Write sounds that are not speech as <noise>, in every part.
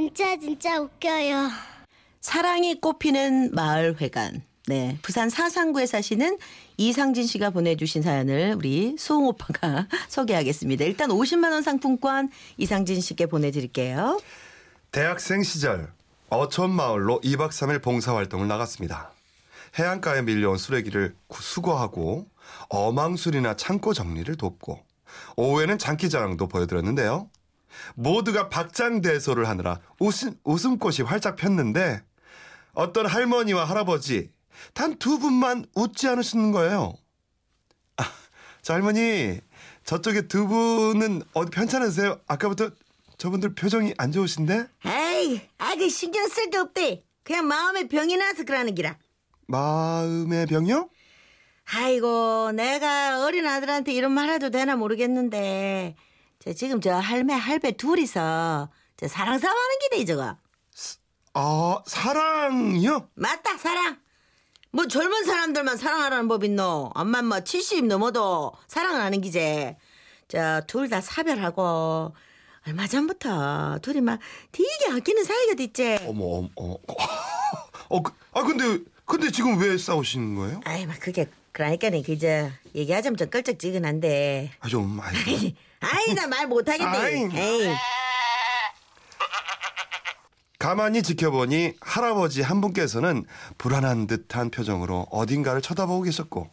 진짜 진짜 웃겨요. 사랑이 꽃피는 마을회관. 네, 부산 사상구에 사시는 이상진 씨가 보내주신 사연을 우리 수홍 오빠가 <laughs> 소개하겠습니다. 일단 50만 원 상품권 이상진 씨께 보내드릴게요. 대학생 시절 어촌 마을로 2박 3일 봉사활동을 나갔습니다. 해안가에 밀려온 쓰레기를 구- 수거하고 어망술이나 창고 정리를 돕고 오후에는 장기자랑도 보여드렸는데요. 모두가 박장대소를 하느라 웃음, 웃음꽃이 활짝 폈는데 어떤 할머니와 할아버지 단 두 분만 웃지 않으시는 거예요. 아, 저 할머니 저쪽에 두 분은 어디 편찮으세요? 아까부터 저분들 표정이 안 좋으신데? 에이, 아그 신경 쓸데 없대. 그냥 마음에 병이 나서 그러는 기라. 마음의 병이요? 아이고, 내가 어린 아들한테 이런 말 해도 되나 모르겠는데, 저 지금 저 할매, 할배 둘이서 저 사랑 싸움하는 기대, 저거. 아, 사랑이요? 맞다, 사랑. 뭐 젊은 사람들만 사랑하라는 법 있노? 엄마 뭐70 넘어도 사랑을 하는 기제. 저둘 다 사별하고 얼마 전부터 둘이 막 되게 아끼는 사이가 됐지. 어머, 어머, 어. 어, <laughs> 그, 아, 근데, 근데 지금 왜 싸우시는 거예요? 아이, 막 그게 그러니까는 그저 얘기하자면 좀 끌적지근한데. 아, 좀, 아이고. <laughs> 아이, 나 말 못하겠네. 아이. 에이. 가만히 지켜보니 할아버지 한 분께서는 불안한 듯한 표정으로 어딘가를 쳐다보고 계셨고,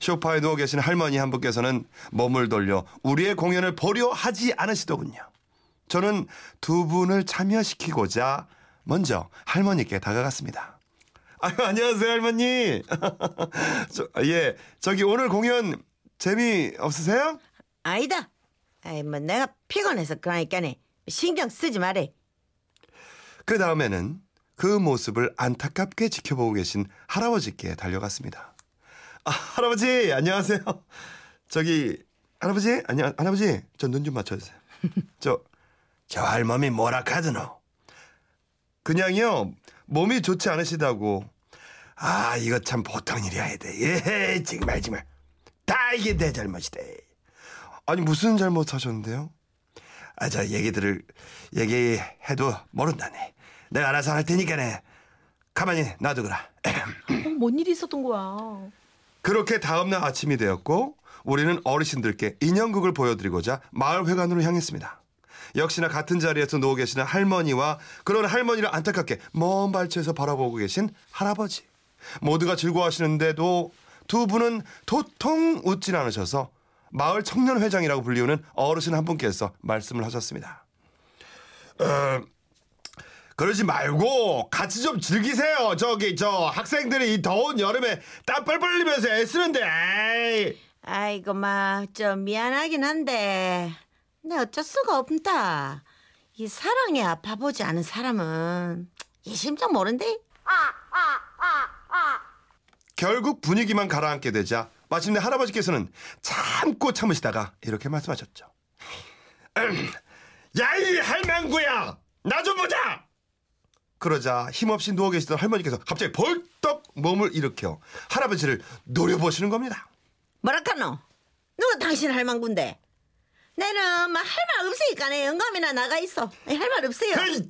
소파에 누워 계신 할머니 한 분께서는 몸을 돌려 우리의 공연을 보려 하지 않으시더군요. 저는 두 분을 참여시키고자 먼저 할머니께 다가갔습니다. 아유, 안녕하세요, 할머니. <laughs> 저, 예, 저기 오늘 공연 재미 없으세요? 아니다. 아이, 뭐 내가 피곤해서 그러니까네. 신경 쓰지 말해. 그 다음에는 그 모습을 안타깝게 지켜보고 계신 할아버지께 달려갔습니다. 아, 할아버지, 안녕하세요. 저기, 할아버지, 안녕, 할아버지, 저 눈 좀 맞춰주세요. 저, 저 할머니 뭐라 카드노? 그냥요, 몸이 좋지 않으시다고. 아, 이거 참 보통 일이 아니다. 예, 정말, 정말. 다 이게 내 잘못이다. 아니, 무슨 잘못 하셨는데요? 아, 저 얘기들을 얘기해도 모른다네. 내가 알아서 할 테니까네. 가만히 놔두거라. 뭔 일이 있었던 거야? 그렇게 다음날 아침이 되었고 우리는 어르신들께 인형극을 보여드리고자 마을 회관으로 향했습니다. 역시나 같은 자리에서 누워 계시는 할머니와 그런 할머니를 안타깝게 먼 발치에서 바라보고 계신 할아버지. 모두가 즐거워하시는데도 두 분은 도통 웃진 않으셔서 마을 청년회장이라고 불리우는 어르신 한 분께서 말씀을 하셨습니다. 어, 그러지 말고 같이 좀 즐기세요. 저기 저 학생들이 이 더운 여름에 땀 뻘뻘 흘리면서 애쓰는데. 에이. 아이고, 마, 좀 미안하긴 한데, 내 어쩔 수가 없다. 이 사랑에 아파보지 않은 사람은 이 심정 모른대. 결국 분위기만 가라앉게 되자 마침내 할아버지께서는 참고 참으시다가 이렇게 말씀하셨죠. 야이 할망구야 나 좀 보자. 그러자 힘없이 누워 계시던 할머니께서 갑자기 벌떡 몸을 일으켜 할아버지를 노려보시는 겁니다. 뭐라카노? 누가 당신 할망군데? 내는 막 할 말 없으니까 내 영감이나 나가 있어. 할 말 없어요. 이,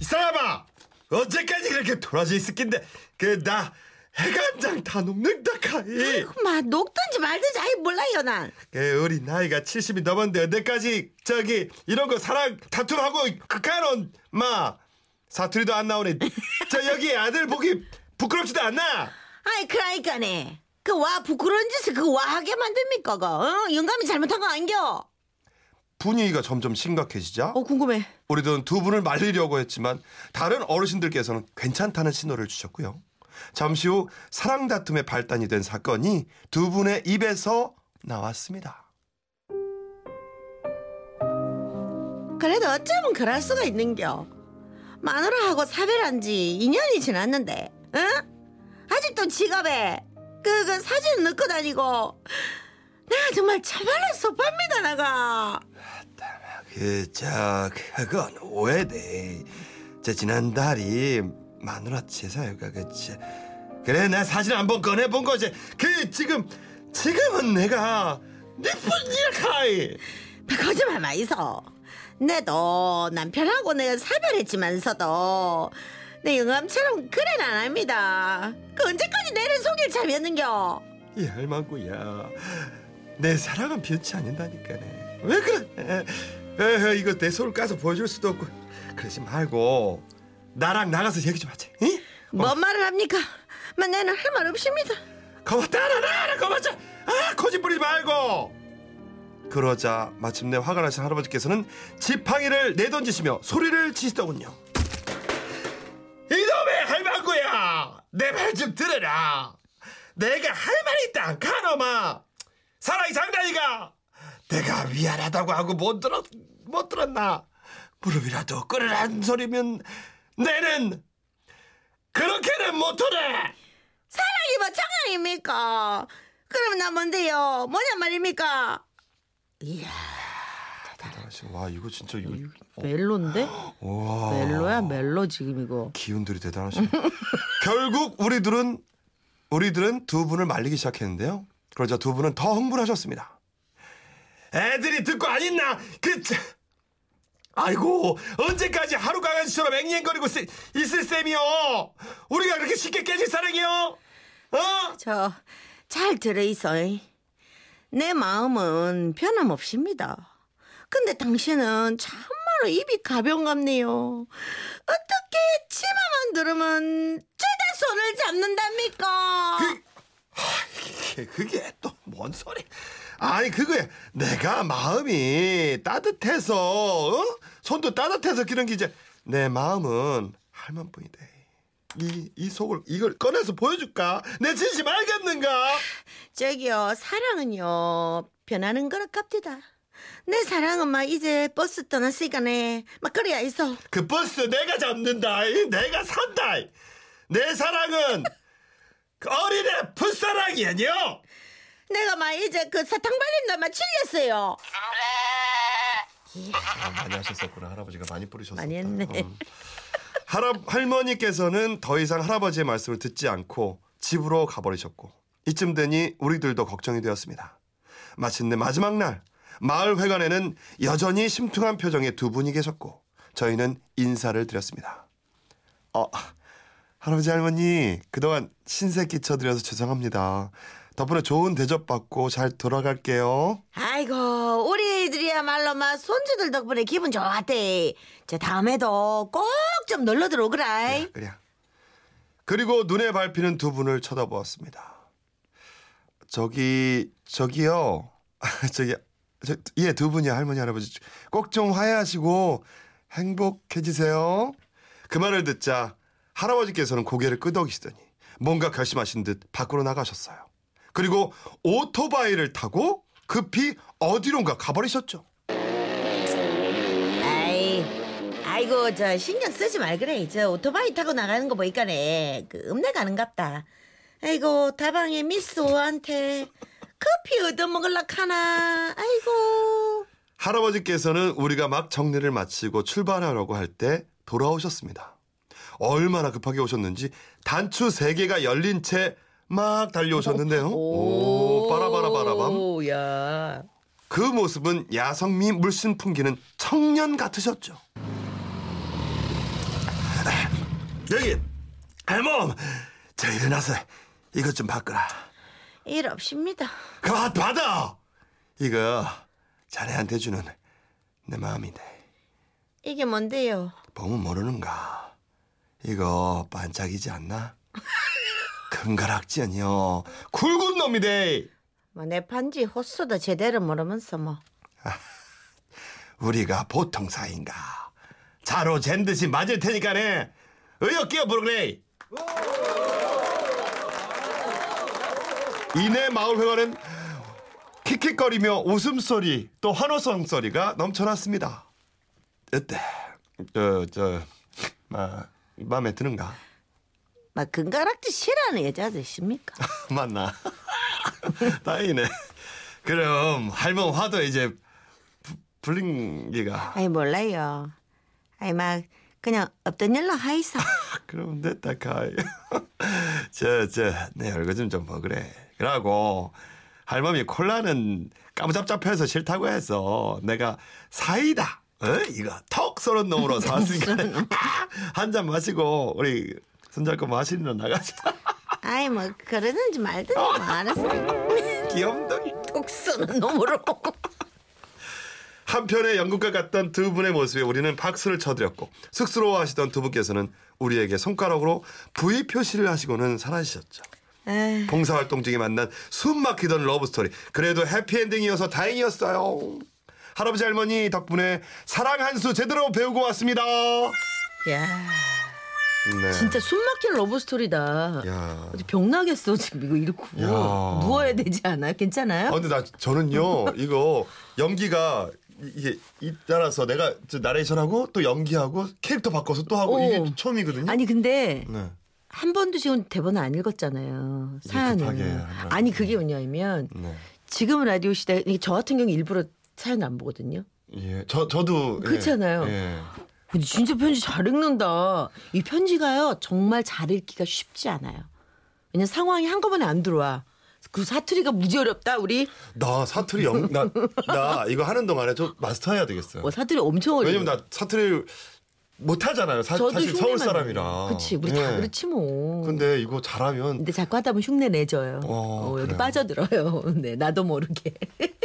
이 사람아 언제까지 그렇게 돌아져 있을 낀데 그 나 해간장 다 녹는다 카이 마 녹든지 말든지 아예 몰라요 난. 그 우리 나이가 70이 넘었는데 언제까지 저기 이런 거 사랑 다툼하고 그까론 마 사투리도 안 나오네 <laughs> 저 여기 아들 보기 부끄럽지도 않나 아이 그러니까네. 그 와 부끄러운 짓을 그 와 하게 만듭니까 그? 어? 영감이 잘못한 거 아닌겨? 분위기가 점점 심각해지자 어 궁금해. 우리들은 두 분을 말리려고 했지만 다른 어르신들께서는 괜찮다는 신호를 주셨고요 잠시 후 사랑 다툼의 발단이 된 사건이 두 분의 입에서 나왔습니다 그래도 어쩌면 그럴 수가 있는겨. 마누라하고 사별한 지 2년이 지났는데, 응? 아직도 지갑에 그, 그 사진 넣고 다니고, 내가 정말 참말로 섭합니다, 내가. 그, 저, 그건 오해돼. 저, 지난달이 마누라 제사여가, 그치. 그래, 나 사진 한번 꺼내본 거지. 그, 지금, 지금은 내가, 니뿐 이렇게. 거짓말 마 있어. 내도 남편하고 내가 사별했지만서도 내 영감처럼 그래는 안 합니다. 그 언제까지 내를 속일 참이었는겨? 이 할망구야 내 사랑은 변치 않는다니까네 왜 그래 에헤, 이거 내 손을 까서 보여줄 수도 없고 그러지 말고 나랑 나가서 얘기 좀 하자 응? 뭔 말을 합니까? 만 내는 할 말 없습니다. 나라 거봐 아 거짓 부리지 말고. 그러자 마침내 화가 나신 할아버지께서는 지팡이를 내던지시며 소리를 치시더군요. 이놈의 할망구야! 내 말 좀 들어라. 내가 할 말이 있다 가놈아. 사랑이 장난이가. 내가 미안하다고 하고 못 들었 못 들었나? 무릎이라도 꿇으란 소리면 내는 그렇게는 못하네 사랑이 뭐 장난입니까? 그럼 나 뭔데요? 뭐냐 말입니까? 이야 대단하시 와 이거 진짜 이거 멜로인데? <gasps> 와 멜로야 멜로 지금 이거. 기운들이 대단하시네. <laughs> 결국 우리들은 우리들은 두 분을 말리기 시작했는데요. 그러자 두 분은 더 흥분하셨습니다. 애들이 듣고 안 있나? 그 자- 아이고 언제까지 하루 강아지처럼 앵앵거리고 쓰- 있을 셈이요? 우리가 그렇게 쉽게 깨질 사랑이요? 어? 저 잘 들어있어. 내 마음은 변함없습니다. 근데 당신은 참말로 입이 가벼운 갑네요. 어떻게 치마만 들으면 죄다 손을 잡는답니까? 그게, 그게 또 뭔 소리? 아니 그거야 내가 마음이 따뜻해서 어? 손도 따뜻해서 그런 게 이제 내 마음은 할만뿐이다. 이, 이 속을 이걸 꺼내서 보여줄까? 내 진심 알겠는가? 저기요, 사랑은요, 변하는 거라 깝디다. 내 사랑은 막 이제 버스 떠났으니까네. 막 그래야 있어. 그 버스 내가 잡는다. 이 내가 산다. 이. 내 사랑은 그 어린애 풋사랑이 아니요. 내가 막 이제 그 사탕 발린다 막 질렸어요. 아, 많이 하셨었구나. 할아버지가 많이 뿌리셨었다. 많이 했네. 음. 할아, 할머니께서는 더 이상 할아버지의 말씀을 듣지 않고 집으로 가버리셨고 이쯤 되니 우리들도 걱정이 되었습니다. 마침내 마지막 날 마을 회관에는 여전히 심퉁한 표정의 두 분이 계셨고 저희는 인사를 드렸습니다. 어, 할아버지 할머니 그동안 신세 끼쳐드려서 죄송합니다. 덕분에 좋은 대접 받고 잘 돌아갈게요. 아이고, 우리들이야말로 막 손주들 덕분에 기분 좋았대. 저 다음에도 꼭 좀 놀러 들어오거라. 그래. 그리고 눈에 밟히는 두 분을 쳐다보았습니다. 저기 저기요. <laughs> 저기 예, 두 분이 할머니 할아버지 꼭 좀 화해하시고 행복해지세요. 그 말을 듣자 할아버지께서는 고개를 끄덕이시더니 뭔가 결심하신 듯 밖으로 나가셨어요. 그리고 오토바이를 타고 급히 어디론가 가버리셨죠. 아이, 아이고, 저 신경 쓰지 말 그래. 저 오토바이 타고 나가는 거 보니까네. 그 읍내 가는갑다. 아이고, 다방에 미스 오한테 커피 얻어먹을라 카나. 아이고. 할아버지께서는 우리가 막 정리를 마치고 출발하려고 할 때 돌아오셨습니다. 얼마나 급하게 오셨는지 단추 세 개가 열린 채 막 달려오셨는데요. 오, 빠라바라바라밤. 오, 야. 그 모습은 야성미 물씬 풍기는 청년 같으셨죠. 여기 할멈, 저 일어나서 이것 좀 바꾸라. 일 없습니다. 그만 받아. 이거 자네한테 주는 내 마음인데. 이게 뭔데요? 보면 모르는가? 이거 반짝이지 않나? <laughs> 금가락지 아니요. 굵은 놈이대. 뭐내 판지 호수도 제대로 모르면서 뭐. <laughs> 우리가 보통 사이인가? 자로 잰 듯이 맞을 테니까네. 의욕 끼어 부르래. 이내 마을 회관은 킥킥거리며 웃음소리 또 환호성 소리가 넘쳐났습니다. 어때? 저, 저, 마, 마음에 드는가? 막 금가락지 싫어하는 여자들 있습니까? <laughs> 맞나? <laughs> 다행이네. 그럼 할멈 화도 이제 부- 불린 기가. 아이 몰라요. 아이 막 그냥 없던 일로 하이소. <laughs> 그럼 됐다 카이. 저저 내 얼굴 좀좀 보그래. 그러고 할멈이 콜라는 까무잡잡해서 싫다고 해서 내가 사이다 에? 이거 턱 쏘는 놈으로 사왔으니까 한 잔 마시고 우리 손잡고 마시러 나가자. 아이 뭐 그러든지 말든지 뭐 알았어. <laughs> 귀염둥이. 톡 쏘는 놈으로. 한편의 연극과 같던 두 분의 모습에 우리는 박수를 쳐드렸고 쑥스러워하시던 두 분께서는 우리에게 손가락으로 V 표시를 하시고는 사라지셨죠. 에이, 봉사활동 중에 만난 숨막히던 러브스토리 그래도 해피엔딩이어서 다행이었어요. 할아버지 할머니 덕분에 사랑 한 수 제대로 배우고 왔습니다. 야, 네. 진짜 숨막힌 러브 스토리다. 야. 병 나겠어 지금 이거 이렇고 야. 누워야 되지 않아? 괜찮아요? 아 근데 나 저는요 <laughs> 이거 연기가 이- 이게 잇따라서 내가 저 나레이션하고 또 연기하고 캐릭터 바꿔서 또 하고 오. 이게 처음이거든요. 아니 근데 네. 한 번도 지금 대본 안 읽었잖아요. 사연을. 아니 그게 뭐냐면 네. 지금 라디오 시대 저 같은 경우 일부러 사연 안 보거든요. 예. 저 저도 예. 그렇잖아요. 예. 근데 진짜 편지 잘 읽는다. 이 편지가요 정말 잘 읽기가 쉽지 않아요. 왜냐 상황이 한꺼번에 안 들어와. 그 사투리가 무지 어렵다 우리. 나 사투리 영, 나, 나 이거 하는 동안에 저 마스터해야 되겠어요. 뭐 사투리 엄청 어려워. 왜냐면 나 사투리 못 하잖아요. 사, 사실 서울 사람이라. 그치 우리 다 예. 그렇지 뭐. 근데 이거 잘하면 근데 자꾸 하다 보면 흉내 내줘요. 어, 어, 여기? 빠져들어요. <laughs> 네, 나도 모르게.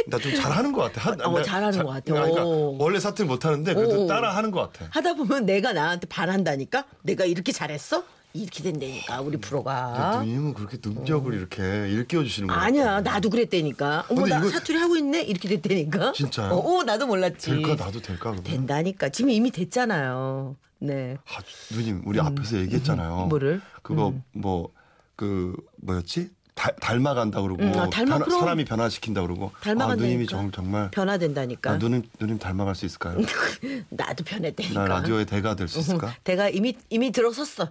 나 좀 잘하는 것 같아. 한- 어, 나 잘하는 자- 것 같아. 그러니까 오. 원래 사투리 못 하는데 그래도 오. 따라 하는 것 같아. 하다 보면 내가 나한테 반한다니까? 내가 이렇게 잘했어? 이렇게 된다니까 우리 프로가. 누님은 그렇게 능력을 이렇게 일깨워 주시는 거예요. 아. 아니야 나도 그랬다니까. 어머 나 이거- 사투리 하고 있네 이렇게 됐다니까. 진짜요? 어, 어, 나도 몰랐지. 될까 나도 될까 그러면? 된다니까. 지금 이미 됐잖아요. 네. 아, 누님 우리 앞에서 얘기했잖아요. 음. 뭐를? 그거 뭐그 뭐였지? 달, 닮아간다 그러고 음, 아, 닮아, 변화- 그럼. 사람이 변화시킨다 그러고 아, 누님이 닮아간다니까. 정, 정말 변화된다니까. 아, 누님 누님 닮아갈 수 있을까요? <laughs> 나도 변했다니까. 나 라디오의 대가 될 수 있을까? <laughs> 내가 이미 이미 들어섰어.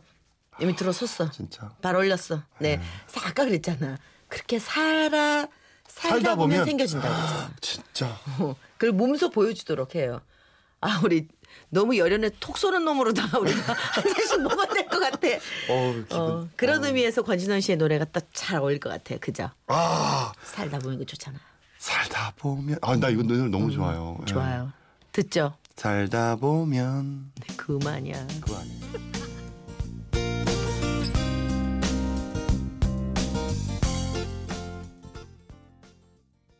이미 들어섰어. 진짜. 발 올렸어. 네. 아까 그랬잖아. 그렇게 살아 살다, 살다 보면, 보면 생겨진다고 그랬잖아. 아, 진짜. 어, 그리고 몸소 보여주도록 해요. 아 우리 너무 열연에 톡 쏘는 놈으로다가 우리가 <laughs> 한 잔씩 먹어야 될 것 같아. 어, 기분. 어, 그런 의미에서 권진원 씨의 노래가 딱 잘 어울릴 것 같아. 그죠? 아 살다 보면 그 좋잖아. 살다 보면 아 나 이거 노래 너무 좋아요. 예. 좋아요. 듣죠? 살다 보면 네, 그만이야. 아니에요.